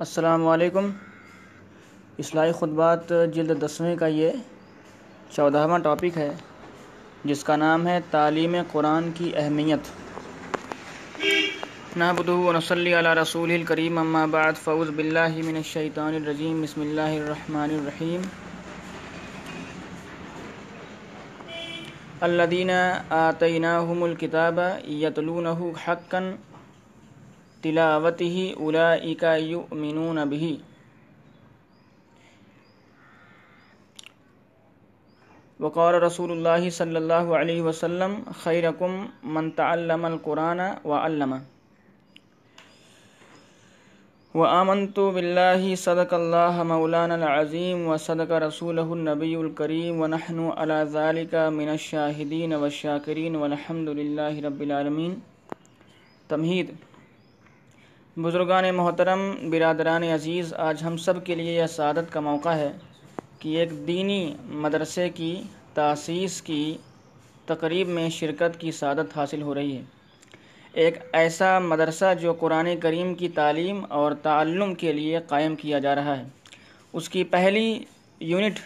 السلام علیکم۔ اصلاحی خطبات جلد دسویں کا یہ چودہواں ٹاپک ہے، جس کا نام ہے تعلیم قرآن کی اہمیت۔ نحمده ونصلي على رسول الكريم اما بعد فوز باللہ من الشیطان الرجیم، بسم اللہ الرحمن الرحیم۔ الذين آتيناهم الكتاب يتلونه حقا تلاوته اولئك يؤمنون به. وقال رسول الله صلى الله عليه وسلم، خيركم من تعلم القرآن وعلمه. وآمنت بالله، صدق الله مولانا العظيم، وصدق رسوله النبي الكريم، ونحن على ذلك من الشاهدين والشاكرين، والحمد لله رب العالمين. تمہید بزرگان محترم، برادران عزیز، آج ہم سب کے لیے یہ سعادت کا موقع ہے کہ ایک دینی مدرسے کی تاسیس کی تقریب میں شرکت کی سعادت حاصل ہو رہی ہے۔ ایک ایسا مدرسہ جو قرآن کریم کی تعلیم اور تعلم کے لیے قائم کیا جا رہا ہے۔ اس کی پہلی یونٹ،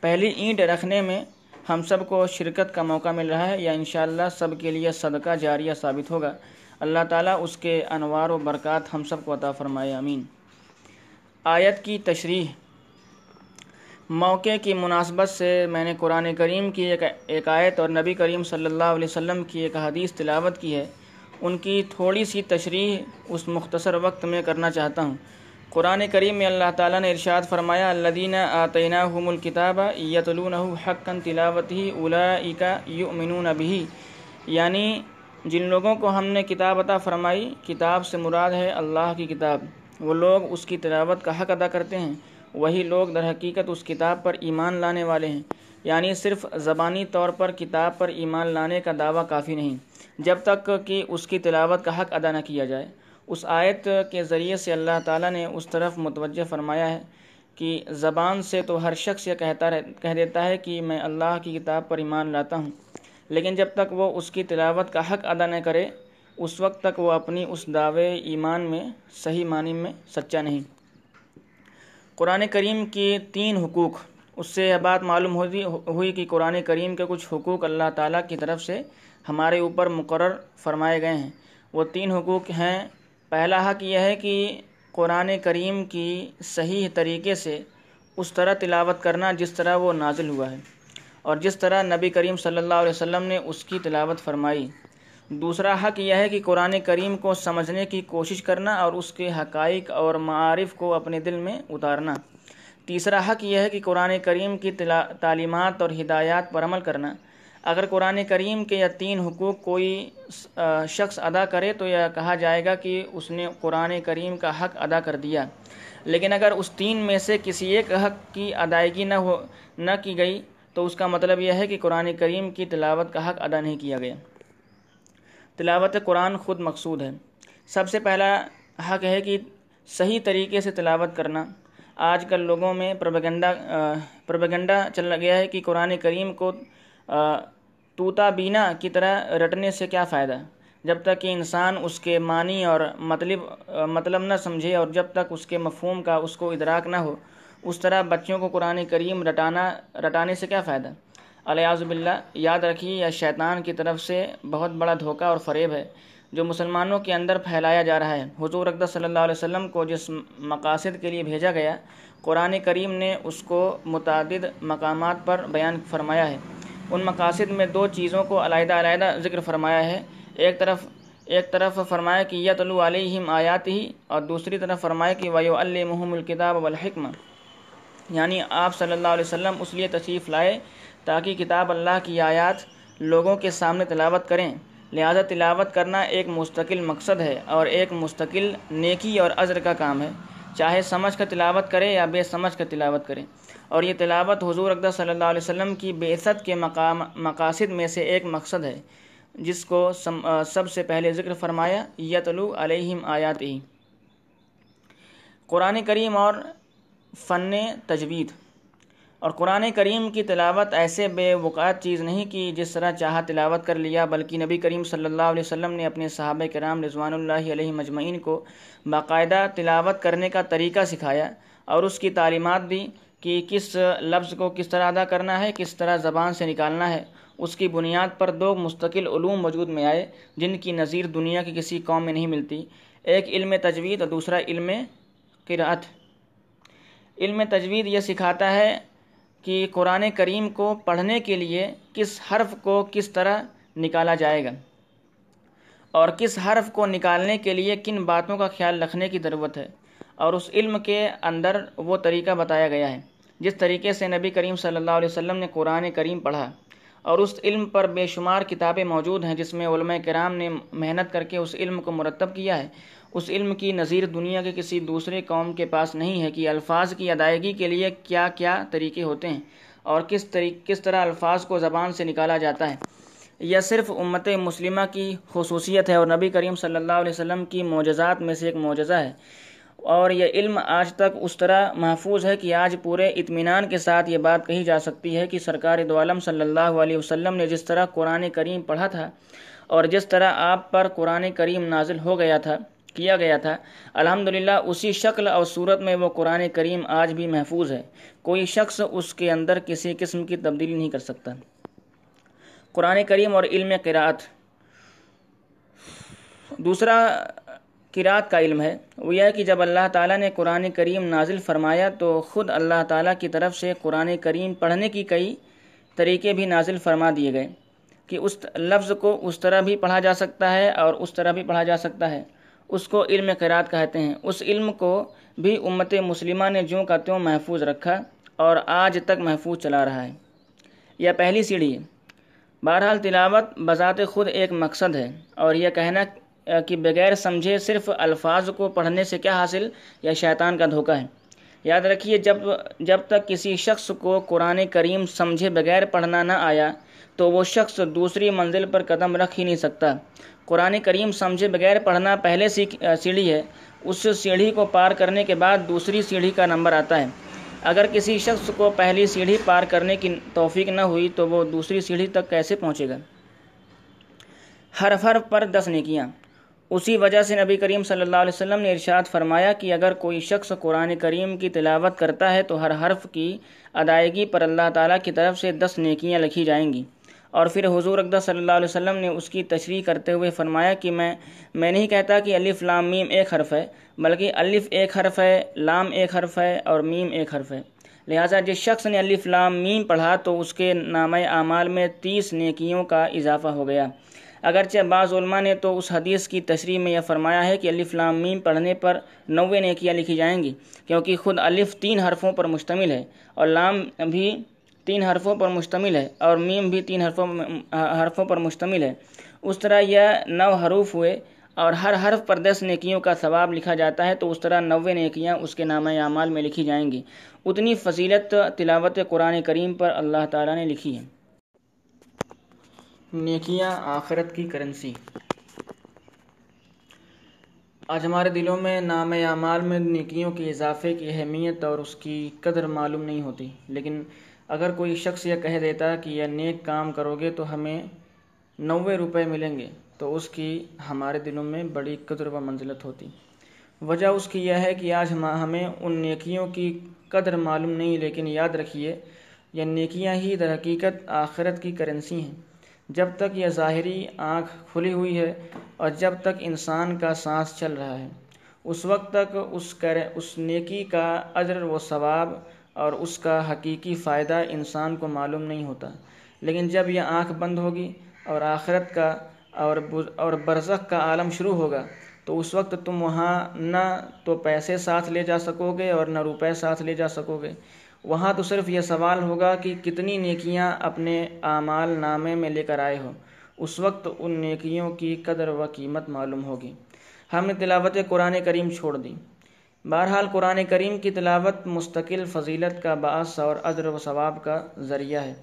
پہلی اینٹ رکھنے میں ہم سب کو شرکت کا موقع مل رہا ہے۔ یا انشاءاللہ سب کے لیے صدقہ جاریہ ثابت ہوگا۔ اللہ تعالیٰ اس کے انوار و برکات ہم سب کو عطا فرمائے امین آیت کی تشریح۔ موقع کی مناسبت سے میں نے قرآن کریم کی ایک ایک آیت اور نبی کریم صلی اللہ علیہ وسلم کی ایک حدیث تلاوت کی ہے۔ ان کی تھوڑی سی تشریح اس مختصر وقت میں کرنا چاہتا ہوں۔ قرآن کریم میں اللہ تعالیٰ نے ارشاد فرمایا الدین آتینہ حم الکتاب یتلون حقاً تلاوت ہی اولا یؤمنون بھی یعنی جن لوگوں کو ہم نے کتاب عطا فرمائی، کتاب سے مراد ہے اللہ کی کتاب۔ وہ لوگ اس کی تلاوت کا حق ادا کرتے ہیں، وہی لوگ در حقیقت اس کتاب پر ایمان لانے والے ہیں۔ یعنی صرف زبانی طور پر کتاب پر ایمان لانے کا دعویٰ کافی نہیں۔ جب تک کہ اس کی تلاوت کا حق ادا نہ کیا جائے۔ اس آیت کے ذریعے سے اللہ تعالیٰ نے اس طرف متوجہ فرمایا ہے کہ زبان سے تو ہر شخص یہ کہتا رہ، کہہ دیتا ہے کہ میں اللہ کی کتاب پر ایمان لاتا ہوں۔ لیکن جب تک وہ اس کی تلاوت کا حق ادا نہ کرے، اس وقت تک وہ اپنی اس دعوے ایمان میں، صحیح معنی میں سچا نہیں۔ قرآن کریم کی تین حقوق۔ اس سے یہ بات معلوم ہوئی کہ قرآن کریم کے کچھ حقوق اللہ تعالیٰ کی طرف سے ہمارے اوپر مقرر فرمائے گئے ہیں۔ وہ تین حقوق ہیں۔ پہلا حق یہ ہے کہ قرآن کریم کی صحیح طریقے سے اس طرح تلاوت کرنا جس طرح وہ نازل ہوا ہے۔ اور جس طرح نبی کریم صلی اللہ علیہ وسلم نے اس کی تلاوت فرمائی۔ دوسرا حق یہ ہے کہ قرآن کریم کو سمجھنے کی کوشش کرنا اور اس کے حقائق اور معارف کو اپنے دل میں اتارنا۔ تیسرا حق یہ ہے کہ قرآن کریم کی تعلیمات اور ہدایات پر عمل کرنا۔ اگر قرآن کریم کے یا تین حقوق کوئی شخص ادا کرے تو یہ کہا جائے گا کہ اس نے قرآن کریم کا حق ادا کر دیا۔ لیکن اگر اس تین میں سے کسی ایک حق کی ادائیگی نہ ہو، نہ کی گئی تو اس کا مطلب یہ ہے کہ قرآن کریم کی تلاوت کا حق ادا نہیں کیا گیا۔ تلاوت قرآن خود مقصود ہے۔ سب سے پہلا حق ہے کہ صحیح طریقے سے تلاوت کرنا۔ آج کل لوگوں میں پروپیگنڈا پروپیگنڈا چل گیا ہے کہ قرآن کریم کو طوطا بینا کی طرح رٹنے سے کیا فائدہ؟ جب تک کہ انسان اس کے معنی اور مطلب مطلب نہ سمجھے اور جب تک اس کے مفہوم کا اس کو ادراک نہ ہو۔ اس طرح بچوں کو قرآن کریم رٹانا، رٹانے سے کیا فائدہ؟ الیاز باللہ، یاد رکھیے یا شیطان کی طرف سے بہت بڑا دھوکہ اور فریب ہے، جو مسلمانوں کے اندر پھیلایا جا رہا ہے۔ حضور اقدس صلی اللہ علیہ وسلم کو جس مقاصد کے لیے بھیجا گیا، قرآن کریم نے اس کو متعدد مقامات پر بیان فرمایا ہے۔ ان مقاصد میں دو چیزوں کو علیحدہ علیحدہ ذکر فرمایا ہے۔ ایک طرف ایک طرف فرمایا کہ یتلو علیہم آیات ہی اور دوسری طرف فرمایا کہ ویو المحم الکتاب والحکمہ۔ یعنی آپ صلی اللہ علیہ وسلم اس لیے تشریف لائے تاکہ کتاب اللہ کی آیات لوگوں کے سامنے تلاوت کریں۔ لہذا تلاوت کرنا ایک مستقل مقصد ہے اور ایک مستقل نیکی اور عذر کا کام ہے۔ چاہے سمجھ کر تلاوت کرے یا بے سمجھ کر تلاوت کرے۔ اور یہ تلاوت حضور اقدس صلی اللہ علیہ وسلم کی بعثت کے مقام مقاصد میں سے ایک مقصد ہے، جس کو سب سے پہلے ذکر فرمایا، یتلو علیہم آیات ہی قرآن کریم اور فن تجوید۔ اور قرآن کریم کی تلاوت ایسے بے وقعت چیز نہیں کہ جس طرح چاہا تلاوت کر لیا، بلکہ نبی کریم صلی اللہ علیہ وسلم نے اپنے صحابہ کرام رضوان اللہ علیہ مجمعین کو باقاعدہ تلاوت کرنے کا طریقہ سکھایا اور اس کی تعلیمات دی کہ کس لفظ کو کس طرح ادا کرنا ہے، کس طرح زبان سے نکالنا ہے۔ اس کی بنیاد پر دو مستقل علوم وجود میں آئے، جن کی نظیر دنیا کی کسی قوم میں نہیں ملتی۔ ایک علم تجوید اور دوسرا علم قرأت۔ علم تجوید یہ سکھاتا ہے کہ قرآن کریم کو پڑھنے کے لیے کس حرف کو کس طرح نکالا جائے گا اور کس حرف کو نکالنے کے لیے کن باتوں کا خیال رکھنے کی ضرورت ہے اور اس علم کے اندر وہ طریقہ بتایا گیا ہے۔ جس طریقے سے نبی کریم صلی اللہ علیہ وسلم نے قرآن کریم پڑھا اور اس علم پر بے شمار کتابیں موجود ہیں جس میں علماء کرام نے محنت کر کے اس علم کو مرتب کیا ہے اس علم کی نظیر دنیا کے کسی دوسرے قوم کے پاس نہیں ہے کہ الفاظ کی ادائیگی کے لیے کیا کیا طریقے ہوتے ہیں اور کس طریق، کس طرح الفاظ کو زبان سے نکالا جاتا ہے۔ یہ صرف امت مسلمہ کی خصوصیت ہے اور نبی کریم صلی اللہ علیہ وسلم کی معجزات میں سے ایک معجزہ ہے۔ اور یہ علم آج تک اس طرح محفوظ ہے کہ آج پورے اطمینان کے ساتھ یہ بات کہی جا سکتی ہے کہ سرکار دو عالم صلی اللہ علیہ وسلم نے جس طرح قرآن کریم پڑھا تھا اور جس طرح آپ پر قرآن کریم نازل ہو گیا تھا کیا گیا تھا۔ الحمدللہ، اسی شکل اور صورت میں وہ قرآن کریم آج بھی محفوظ ہے۔ کوئی شخص اس کے اندر کسی قسم کی تبدیلی نہیں کر سکتا۔ قرآن کریم اور علم قراءت دوسرا قرات کا علم ہے۔ وہ یہ کہ جب اللہ تعالیٰ نے قرآن کریم نازل فرمایا تو خود اللہ تعالیٰ کی طرف سے قرآن کریم پڑھنے کی کئی طریقے بھی نازل فرما دیے گئے کہ اس لفظ کو اس طرح بھی پڑھا جا سکتا ہے اور اس طرح بھی پڑھا جا سکتا ہے۔ اس کو علم قرات کہتے ہیں۔ اس علم کو بھی امت مسلمہ نے جوں کا تیوں محفوظ رکھا اور آج تک محفوظ چلا رہا ہے۔ یہ پہلی سیڑھی ہے۔ بہرحال تلاوت بذات خود ایک مقصد ہے اور یہ کہنا کہ بغیر سمجھے صرف الفاظ کو پڑھنے سے کیا حاصل؟ یا شیطان کا دھوکہ ہے۔ یاد رکھیے جب جب تک کسی شخص کو قرآن کریم سمجھے بغیر پڑھنا نہ آیا تو وہ شخص دوسری منزل پر قدم رکھ ہی نہیں سکتا۔ قرآن کریم سمجھے بغیر پڑھنا پہلے سیڑھی ہے۔ اس سیڑھی کو پار کرنے کے بعد دوسری سیڑھی کا نمبر آتا ہے۔ اگر کسی شخص کو پہلی سیڑھی پار کرنے کی توفیق نہ ہوئی تو وہ دوسری سیڑھی تک کیسے پہنچے گا؟ ہر حرف پر دس نیکیاں۔ اسی وجہ سے نبی کریم صلی اللہ علیہ وسلم نے ارشاد فرمایا کہ اگر کوئی شخص قرآن کریم کی تلاوت کرتا ہے تو ہر حرف کی ادائیگی پر اللہ تعالیٰ کی طرف سے دس نیکیاں لکھی جائیں گی۔ اور پھر حضور اقدہ صلی اللہ علیہ وسلم نے اس کی تشریح کرتے ہوئے فرمایا کہ میں میں نہیں کہتا کہ الف لام میم ایک حرف ہے، بلکہ الف ایک حرف ہے، لام ایک حرف ہے اور میم ایک حرف ہے۔ لہٰذا جس شخص نے الف لام میم پڑھا تو اس کے نام اعمال میں تیس نیکیوں کا اضافہ ہو گیا۔ اگرچہ بعض علماء نے تو اس حدیث کی تشریح میں یہ فرمایا ہے کہ الف لام میم پڑھنے پر نوے نیکیاں لکھی جائیں گی، کیونکہ خود الف تین حرفوں پر مشتمل ہے اور لام بھی تین حرفوں پر مشتمل ہے اور میم بھی تین حرفوں حرفوں پر مشتمل ہے۔ اس طرح یہ نو حروف ہوئے اور ہر حرف پر دس نیکیوں کا ثواب لکھا جاتا ہے، تو اس طرح نوے نیکیاں اس کے نامہ اعمال میں لکھی جائیں گی۔ اتنی فضیلت تلاوت قرآن کریم پر اللہ تعالیٰ نے لکھی ہے۔ نیکیاں آخرت کی کرنسی۔ آج ہمارے دلوں میں نام اعمال میں نیکیوں کے اضافے کی اہمیت اور اس کی قدر معلوم نہیں ہوتی، لیکن اگر کوئی شخص یہ کہہ دیتا کہ یہ نیک کام کرو گے تو ہمیں نوے روپے ملیں گے، تو اس کی ہمارے دلوں میں بڑی قدر و منزلت ہوتی۔ وجہ اس کی یہ ہے کہ آج ہمیں ان نیکیوں کی قدر معلوم نہیں، لیکن یاد رکھیے، یہ نیکیاں ہی در حقیقت آخرت کی کرنسی ہیں۔ جب تک یہ ظاہری آنکھ کھلی ہوئی ہے اور جب تک انسان کا سانس چل رہا ہے، اس وقت تک اس کر اس نیکی کا اجر و ثواب اور اس کا حقیقی فائدہ انسان کو معلوم نہیں ہوتا۔ لیکن جب یہ آنکھ بند ہوگی اور آخرت کا اور اور برزخ کا عالم شروع ہوگا، تو اس وقت تم وہاں نہ تو پیسے ساتھ لے جا سکو گے اور نہ روپے ساتھ لے جا سکو گے وہاں تو صرف یہ سوال ہوگا کہ کتنی نیکیاں اپنے اعمال نامے میں لے کر آئے ہو۔ اس وقت ان نیکیوں کی قدر و قیمت معلوم ہوگی۔ ہم نے تلاوت قرآن کریم چھوڑ دی۔ بہرحال قرآن کریم کی تلاوت مستقل فضیلت کا باعث اور ادر و ثواب کا ذریعہ ہے۔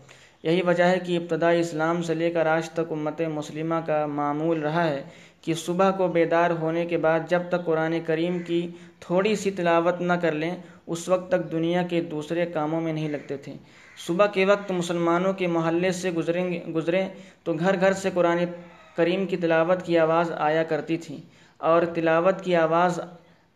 یہی وجہ ہے کہ ابتدائی اسلام سے لے کر آج تک امت مسلمہ کا معمول رہا ہے کہ صبح کو بیدار ہونے کے بعد جب تک قرآن کریم کی تھوڑی سی تلاوت نہ کر لیں، اس وقت تک دنیا کے دوسرے کاموں میں نہیں لگتے تھے۔ صبح کے وقت مسلمانوں کے محلے سے گزریں گزریں تو گھر گھر سے قرآن کریم کی تلاوت کی آواز آیا کرتی تھی اور تلاوت کی آواز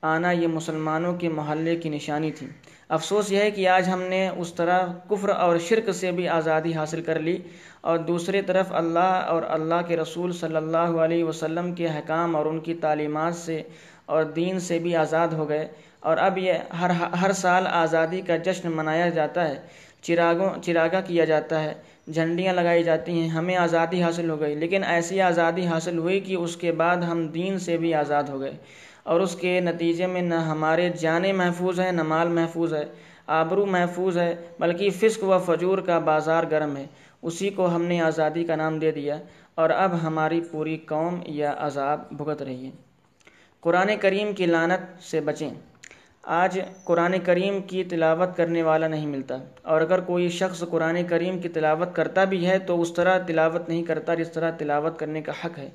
آنا یہ مسلمانوں کے محلے کی نشانی تھی۔ افسوس یہ ہے کہ آج ہم نے اس طرح کفر اور شرک سے بھی آزادی حاصل کر لی اور دوسری طرف اللہ اور اللہ کے رسول صلی اللہ علیہ وسلم کے حکام اور ان کی تعلیمات سے اور دین سے بھی آزاد ہو گئے اور اب یہ ہر ہر سال آزادی کا جشن منایا جاتا ہے، چراغوں چراغا کیا جاتا ہے، جھنڈیاں لگائی جاتی ہیں، ہمیں آزادی حاصل ہو گئی۔ لیکن ایسی آزادی حاصل ہوئی کہ اس کے بعد ہم دین سے بھی آزاد ہو گئے۔ اور اس کے نتیجے میں نہ ہمارے جانیں محفوظ ہیں، نہ مال محفوظ ہے، آبرو محفوظ ہے، بلکہ فسق و فجور کا بازار گرم ہے۔ اسی کو ہم نے آزادی کا نام دے دیا اور اب ہماری پوری قوم یا عذاب بھگت رہی ہے۔ قرآن کریم کی لانت سے بچیں۔ آج قرآن کریم کی تلاوت کرنے والا نہیں ملتا۔ اور اگر کوئی شخص قرآن کریم کی تلاوت کرتا بھی ہے تو اس طرح تلاوت نہیں کرتا جس طرح تلاوت کرنے کا حق ہے۔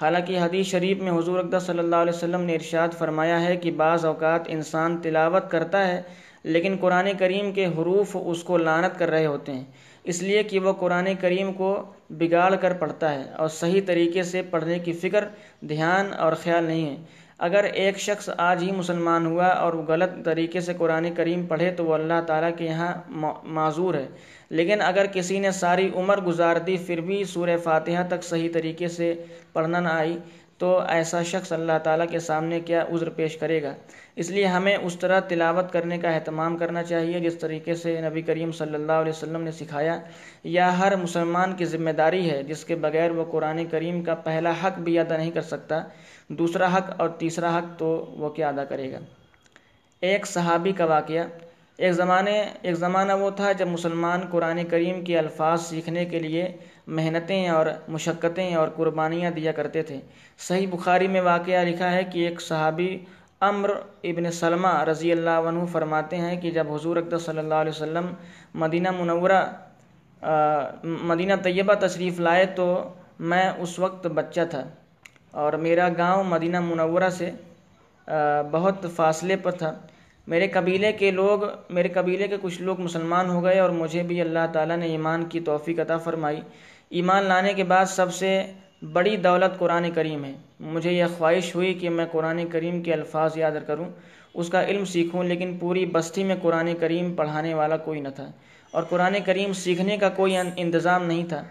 حالانکہ حدیث شریف میں حضور اقدہ صلی اللہ علیہ وسلم نے ارشاد فرمایا ہے کہ بعض اوقات انسان تلاوت کرتا ہے، لیکن قرآن کریم کے حروف اس کو لانت کر رہے ہوتے ہیں۔ اس لیے کہ وہ قرآن کریم کو بگاڑ کر پڑھتا ہے اور صحیح طریقے سے پڑھنے کی فکر، دھیان اور خیال نہیں ہے۔ اگر ایک شخص آج ہی مسلمان ہوا اور وہ غلط طریقے سے قرآن کریم پڑھے تو وہ اللہ تعالیٰ کے یہاں معذور ہے۔ لیکن اگر کسی نے ساری عمر گزار دی پھر بھی سورہ فاتحہ تک صحیح طریقے سے پڑھنا نہ آئی تو ایسا شخص اللہ تعالیٰ کے سامنے کیا عذر پیش کرے گا؟ اس لیے ہمیں اس طرح تلاوت کرنے کا اہتمام کرنا چاہیے جس طریقے سے نبی کریم صلی اللہ علیہ وسلم نے سکھایا، یا ہر مسلمان کی ذمہ داری ہے جس کے بغیر وہ قرآن کریم کا پہلا حق بھی ادا نہیں کر سکتا۔ دوسرا حق اور تیسرا حق تو وہ کیا ادا کرے گا؟ ایک صحابی کا واقعہ، ایک زمانے، ایک زمانہ وہ تھا جب مسلمان قرآن کریم کے الفاظ سیکھنے کے لیے محنتیں اور مشقتیں اور قربانیاں دیا کرتے تھے۔ صحیح بخاری میں واقعہ لکھا ہے کہ ایک صحابی امر ابن سلمہ رضی اللہ عنہ فرماتے ہیں کہ جب حضور اقدس صلی اللہ علیہ وسلم مدینہ منورہ مدینہ طیبہ تشریف لائے تو میں اس وقت بچہ تھا۔ اور میرا گاؤں مدینہ منورہ سے بہت فاصلے پر تھا۔ میرے قبیلے کے لوگ، میرے قبیلے کے کچھ لوگ مسلمان ہو گئے اور مجھے بھی اللہ تعالیٰ نے ایمان کی توفیق عطا فرمائی۔ ایمان لانے کے بعد سب سے بڑی دولت قرآن کریم ہے۔ مجھے یہ خواہش ہوئی کہ میں قرآن کریم کے الفاظ یاد کروں، اس کا علم سیکھوں، لیکن پوری بستی میں قرآن کریم پڑھانے والا کوئی نہ تھا۔ اور قرآن کریم سیکھنے کا کوئی انتظام نہیں تھا۔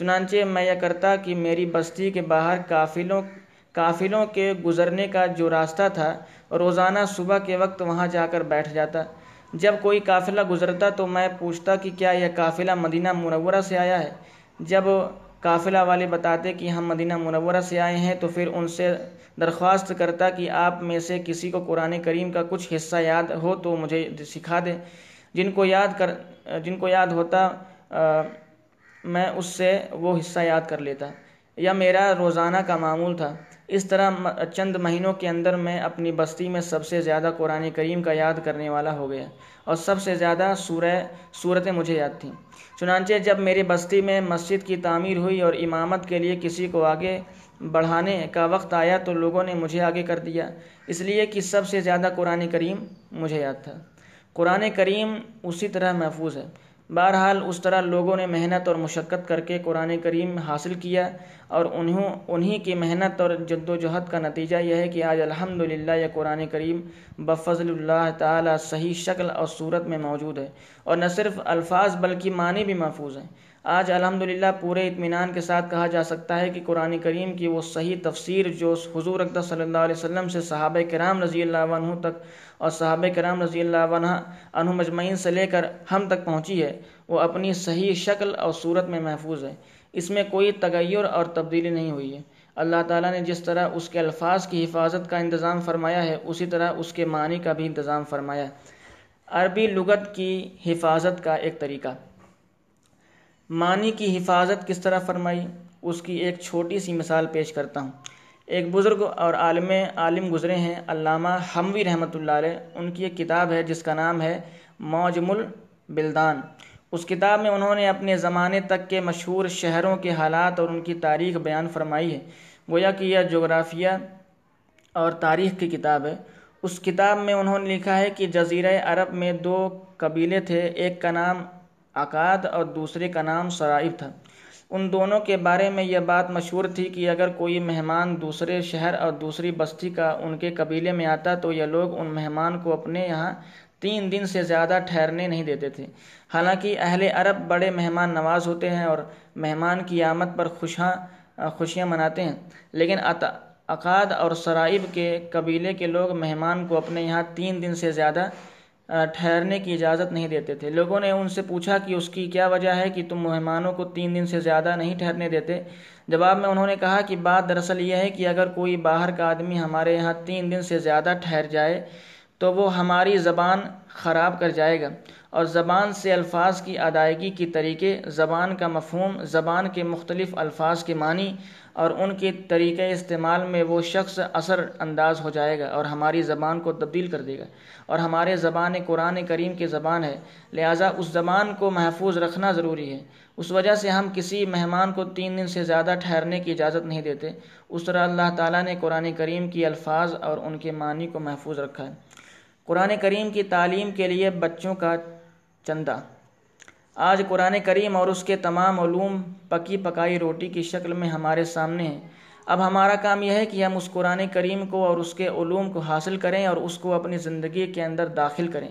چنانچہ میں یہ کرتا کہ میری بستی کے باہر قافلوں قافلوں کے گزرنے کا جو راستہ تھا، روزانہ صبح کے وقت وہاں جا کر بیٹھ جاتا۔ جب کوئی قافلہ گزرتا تو میں پوچھتا کہ کیا یہ قافلہ مدینہ منورہ سے آیا ہے؟ جب قافلہ والے بتاتے کہ ہم مدینہ منورہ سے آئے ہیں تو پھر ان سے درخواست کرتا کہ آپ میں سے کسی کو قرآن کریم کا کچھ حصہ یاد ہو تو مجھے سکھا دے جن کو یاد کر جن کو یاد ہوتا میں اس سے وہ حصہ یاد کر لیتا یا میرا روزانہ کا معمول تھا۔ اس طرح چند مہینوں کے اندر میں اپنی بستی میں سب سے زیادہ قرآن کریم کا یاد کرنے والا ہو گیا اور سب سے زیادہ سورہ، صورتیں مجھے یاد تھیں۔ چنانچہ جب میری بستی میں مسجد کی تعمیر ہوئی اور امامت کے لیے کسی کو آگے بڑھانے کا وقت آیا تو لوگوں نے مجھے آگے کر دیا۔ اس لیے کہ سب سے زیادہ قرآن کریم مجھے یاد تھا۔ قرآن کریم اسی طرح محفوظ ہے۔ بہرحال اس طرح لوگوں نے محنت اور مشقت کر کے قرآن کریم حاصل کیا اور انہوں انہی کی محنت اور جد و جہد کا نتیجہ یہ ہے کہ آج الحمد للہ یہ قرآن کریم بفضل اللہ تعالی صحیح شکل اور صورت میں موجود ہے اور نہ صرف الفاظ بلکہ معنی بھی محفوظ ہیں۔ آج الحمد للہ پورے اطمینان کے ساتھ کہا جا سکتا ہے کہ قرآن کریم کی وہ صحیح تفسیر جو حضور اقدس صلی اللہ علیہ وسلم سے صحابہ کرام رضی اللہ عنہ تک اور صحابہ کرام رضی اللہ عنہ عنہ مجمعین سے لے کر ہم تک پہنچی ہے، وہ اپنی صحیح شکل اور صورت میں محفوظ ہے۔ اس میں کوئی تغیر اور تبدیلی نہیں ہوئی ہے۔ اللہ تعالیٰ نے جس طرح اس کے الفاظ کی حفاظت کا انتظام فرمایا ہے، اسی طرح اس کے معنی کا بھی انتظام فرمایا ہے۔ عربی لغت کی حفاظت کا ایک طریقہ۔ معنی کی حفاظت کس طرح فرمائی، اس کی ایک چھوٹی سی مثال پیش کرتا ہوں۔ ایک بزرگ اور عالم عالم گزرے ہیں، علامہ حموی رحمۃ اللہ علیہ، ان کی ایک کتاب ہے جس کا نام ہے موجم البلدان اس کتاب میں انہوں نے اپنے زمانے تک کے مشہور شہروں کے حالات اور ان کی تاریخ بیان فرمائی ہے۔ گویا کہ یہ جغرافیہ اور تاریخ کی کتاب ہے۔ اس کتاب میں انہوں نے لکھا ہے کہ جزیرہ عرب میں دو قبیلے تھے، ایک کا نام عقاد اور دوسرے کا نام سرائب تھا۔ ان دونوں کے بارے میں یہ بات مشہور تھی کہ اگر کوئی مہمان دوسرے شہر اور دوسری بستی کا ان کے قبیلے میں آتا تو یہ لوگ ان مہمان کو اپنے یہاں تین دن سے زیادہ ٹھہرنے نہیں دیتے تھے۔ حالانکہ اہل عرب بڑے مہمان نواز ہوتے ہیں اور مہمان کی آمد پر خوشاں، خوشیاں مناتے ہیں۔ لیکن عقاد اور سرائب کے قبیلے کے لوگ مہمان کو اپنے یہاں تین دن سے زیادہ ٹھہرنے کی اجازت نہیں دیتے تھے۔ لوگوں نے ان سے پوچھا کہ اس کی کیا وجہ ہے کہ تم مہمانوں کو تین دن سے زیادہ نہیں ٹھہرنے دیتے۔ جواب میں انہوں نے کہا کہ بات دراصل یہ ہے کہ اگر کوئی باہر کا آدمی ہمارے یہاں تین دن سے زیادہ ٹھہر جائے تو وہ ہماری زبان خراب کر جائے گا اور زبان سے الفاظ کی ادائیگی کی طریقے، زبان کا مفہوم، زبان کے مختلف الفاظ کے معنی اور ان کے طریقۂ استعمال میں وہ شخص اثر انداز ہو جائے گا اور ہماری زبان کو تبدیل کر دے گا اور ہمارے زبان قرآن کریم کی زبان ہے۔ لہٰذا اس زبان کو محفوظ رکھنا ضروری ہے۔ اس وجہ سے ہم کسی مہمان کو تین دن سے زیادہ ٹھہرنے کی اجازت نہیں دیتے۔ اس طرح اللہ تعالیٰ نے قرآن کریم کی الفاظ اور ان کے معنی کو محفوظ رکھا ہے۔ قرآن کریم کی تعلیم کے لیے بچوں کا چندہ۔ آج قرآن کریم اور اس کے تمام علوم پکی پکائی روٹی کی شکل میں ہمارے سامنے ہیں۔ اب ہمارا کام یہ ہے کہ ہم اس قرآن کریم کو اور اس کے علوم کو حاصل کریں اور اس کو اپنی زندگی کے اندر داخل کریں۔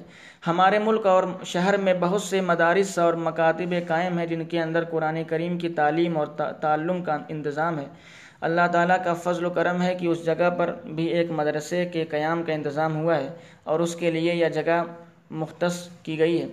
ہمارے ملک اور شہر میں بہت سے مدارس اور مکاتب قائم ہیں جن کے اندر قرآن کریم کی تعلیم اور تعلم کا انتظام ہے۔ اللہ تعالیٰ کا فضل و کرم ہے کہ اس جگہ پر بھی ایک مدرسے کے قیام کا انتظام ہوا ہے اور اس کے لیے یہ جگہ مختص کی گئی ہے۔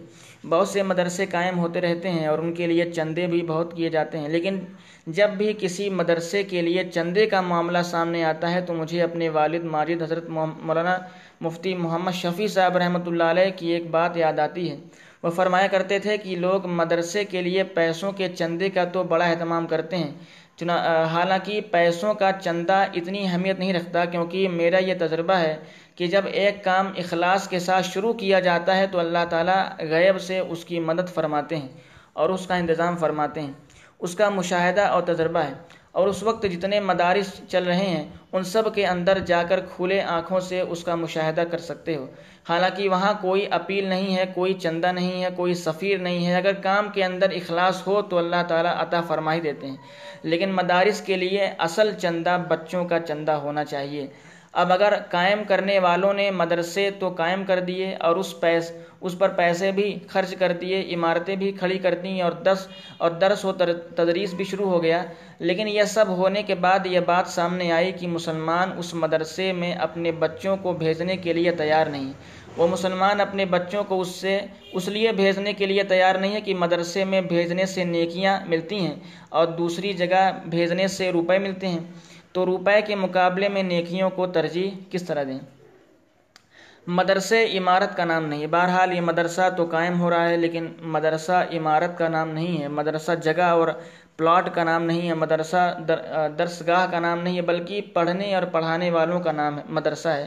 بہت سے مدرسے قائم ہوتے رہتے ہیں اور ان کے لیے چندے بھی بہت کیے جاتے ہیں، لیکن جب بھی کسی مدرسے کے لیے چندے کا معاملہ سامنے آتا ہے تو مجھے اپنے والد ماجد حضرت مولانا مفتی محمد شفیع صاحب رحمۃ اللہ علیہ کی ایک بات یاد آتی ہے۔ وہ فرمایا کرتے تھے کہ لوگ مدرسے کے لیے پیسوں کے چندے کا تو بڑا اہتمام کرتے ہیں چنا حالانکہ پیسوں کا چندہ اتنی اہمیت نہیں رکھتا کیونکہ میرا یہ تجربہ ہے کہ جب ایک کام اخلاص کے ساتھ شروع کیا جاتا ہے تو اللہ تعالیٰ غیب سے اس کی مدد فرماتے ہیں اور اس کا انتظام فرماتے ہیں۔ اس کا مشاہدہ اور تجربہ ہے۔ اور اس وقت جتنے مدارس چل رہے ہیں، ان سب کے اندر جا کر کھلے آنکھوں سے اس کا مشاہدہ کر سکتے ہو۔ حالانکہ وہاں کوئی اپیل نہیں ہے، کوئی چندہ نہیں ہے، کوئی سفیر نہیں ہے۔ اگر کام کے اندر اخلاص ہو تو اللہ تعالیٰ عطا فرمائی دیتے ہیں۔ لیکن مدارس کے لیے اصل چندہ بچوں کا چندہ ہونا چاہیے۔ اب اگر قائم کرنے والوں نے مدرسے تو قائم کر دیے اور اس پیس، اس پر پیسے بھی خرچ کر دیے، عمارتیں بھی کھڑی کر دیں اور دس، اور درس و تدریس بھی شروع ہو گیا۔ لیکن یہ سب ہونے کے بعد یہ بات سامنے آئی کہ مسلمان اس مدرسے میں اپنے بچوں کو بھیجنے کے لیے تیار نہیں۔ وہ مسلمان اپنے بچوں کو اس سے، اس لیے بھیجنے کے لیے تیار نہیں ہے کہ مدرسے میں بھیجنے سے نیکیاں ملتی ہیں اور دوسری جگہ بھیجنے سے روپے ملتے ہیں۔ تو روپے کے مقابلے میں نیکیوں کو ترجیح کس طرح دیں؟ مدرسے عمارت کا نام نہیں بہرحال یہ مدرسہ تو قائم ہو رہا ہے، لیکن مدرسہ عمارت کا نام نہیں ہے، مدرسہ جگہ اور پلاٹ کا نام نہیں ہے، مدرسہ درسگاہ کا نام نہیں ہے، بلکہ پڑھنے اور پڑھانے والوں کا نام ہے مدرسہ ہے۔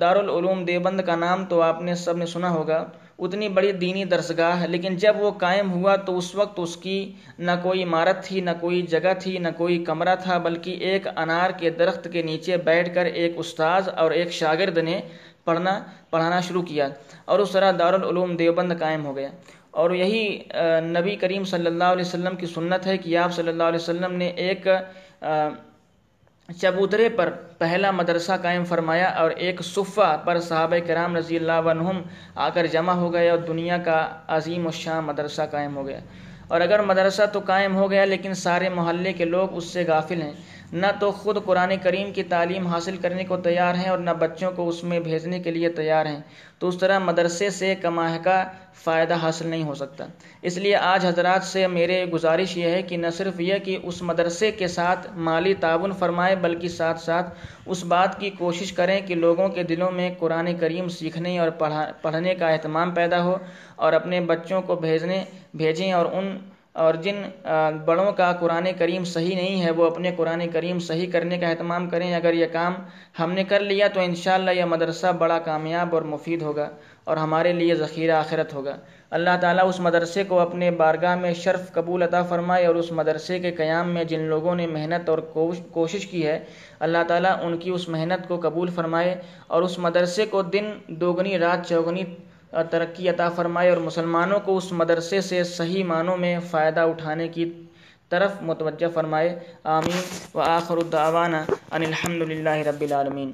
دارالعلوم دیوبند کا نام تو آپ نے سب نے سنا ہوگا۔ اتنی بڑی دینی درسگاہ لیکن جب وہ قائم ہوا تو اس وقت اس کی نہ کوئی عمارت تھی، نہ کوئی جگہ تھی، نہ کوئی کمرہ تھا، بلکہ ایک انار کے درخت کے نیچے بیٹھ کر ایک استاذ اور ایک شاگرد نے پڑھنا، پڑھانا شروع کیا اور اس طرح دارالعلوم دیوبند قائم ہو گیا۔ اور یہی نبی کریم صلی اللہ علیہ وسلم کی سنت ہے کہ آپ صلی اللہ علیہ وسلم نے ایک چبوترے پر پہلا مدرسہ قائم فرمایا اور ایک صفہ پر صحابہ کرام رضی اللہ عنہم آ کر جمع ہو گئے اور دنیا کا عظیم و شاہ مدرسہ قائم ہو گیا۔ اور اگر مدرسہ تو قائم ہو گیا، لیکن سارے محلے کے لوگ اس سے غافل ہیں۔ نہ تو خود قرآن کریم کی تعلیم حاصل کرنے کو تیار ہیں اور نہ بچوں کو اس میں بھیجنے کے لیے تیار ہیں۔ تو اس طرح مدرسے سے کماہ کا فائدہ حاصل نہیں ہو سکتا۔ اس لیے آج حضرات سے میرے گزارش یہ ہے کہ نہ صرف یہ کہ اس مدرسے کے ساتھ مالی تعاون فرمائے، بلکہ ساتھ ساتھ اس بات کی کوشش کریں کہ لوگوں کے دلوں میں قرآن کریم سیکھنے اور پڑھا پڑھنے کا اہتمام پیدا ہو اور اپنے بچوں کو بھیجنے بھیجیں اور ان اور جن بڑوں کا قرآن کریم صحیح نہیں ہے، وہ اپنے قرآن کریم صحیح کرنے کا اہتمام کریں۔ اگر یہ کام ہم نے کر لیا تو انشاءاللہ یہ مدرسہ بڑا کامیاب اور مفید ہوگا اور ہمارے لیے ذخیرہ آخرت ہوگا۔ اللہ تعالیٰ اس مدرسے کو اپنے بارگاہ میں شرف قبول عطا فرمائے اور اس مدرسے کے قیام میں جن لوگوں نے محنت اور کوشش کی ہے، اللہ تعالیٰ ان کی اس محنت کو قبول فرمائے اور اس مدرسے کو دن، دوگنی، رات، چوگنی ترقی عطا فرمائے اور مسلمانوں کو اس مدرسے سے صحیح معنوں میں فائدہ اٹھانے کی طرف متوجہ فرمائے۔ آمین۔ و آخر الدعوانا ان الحمد للہ رب العالمین۔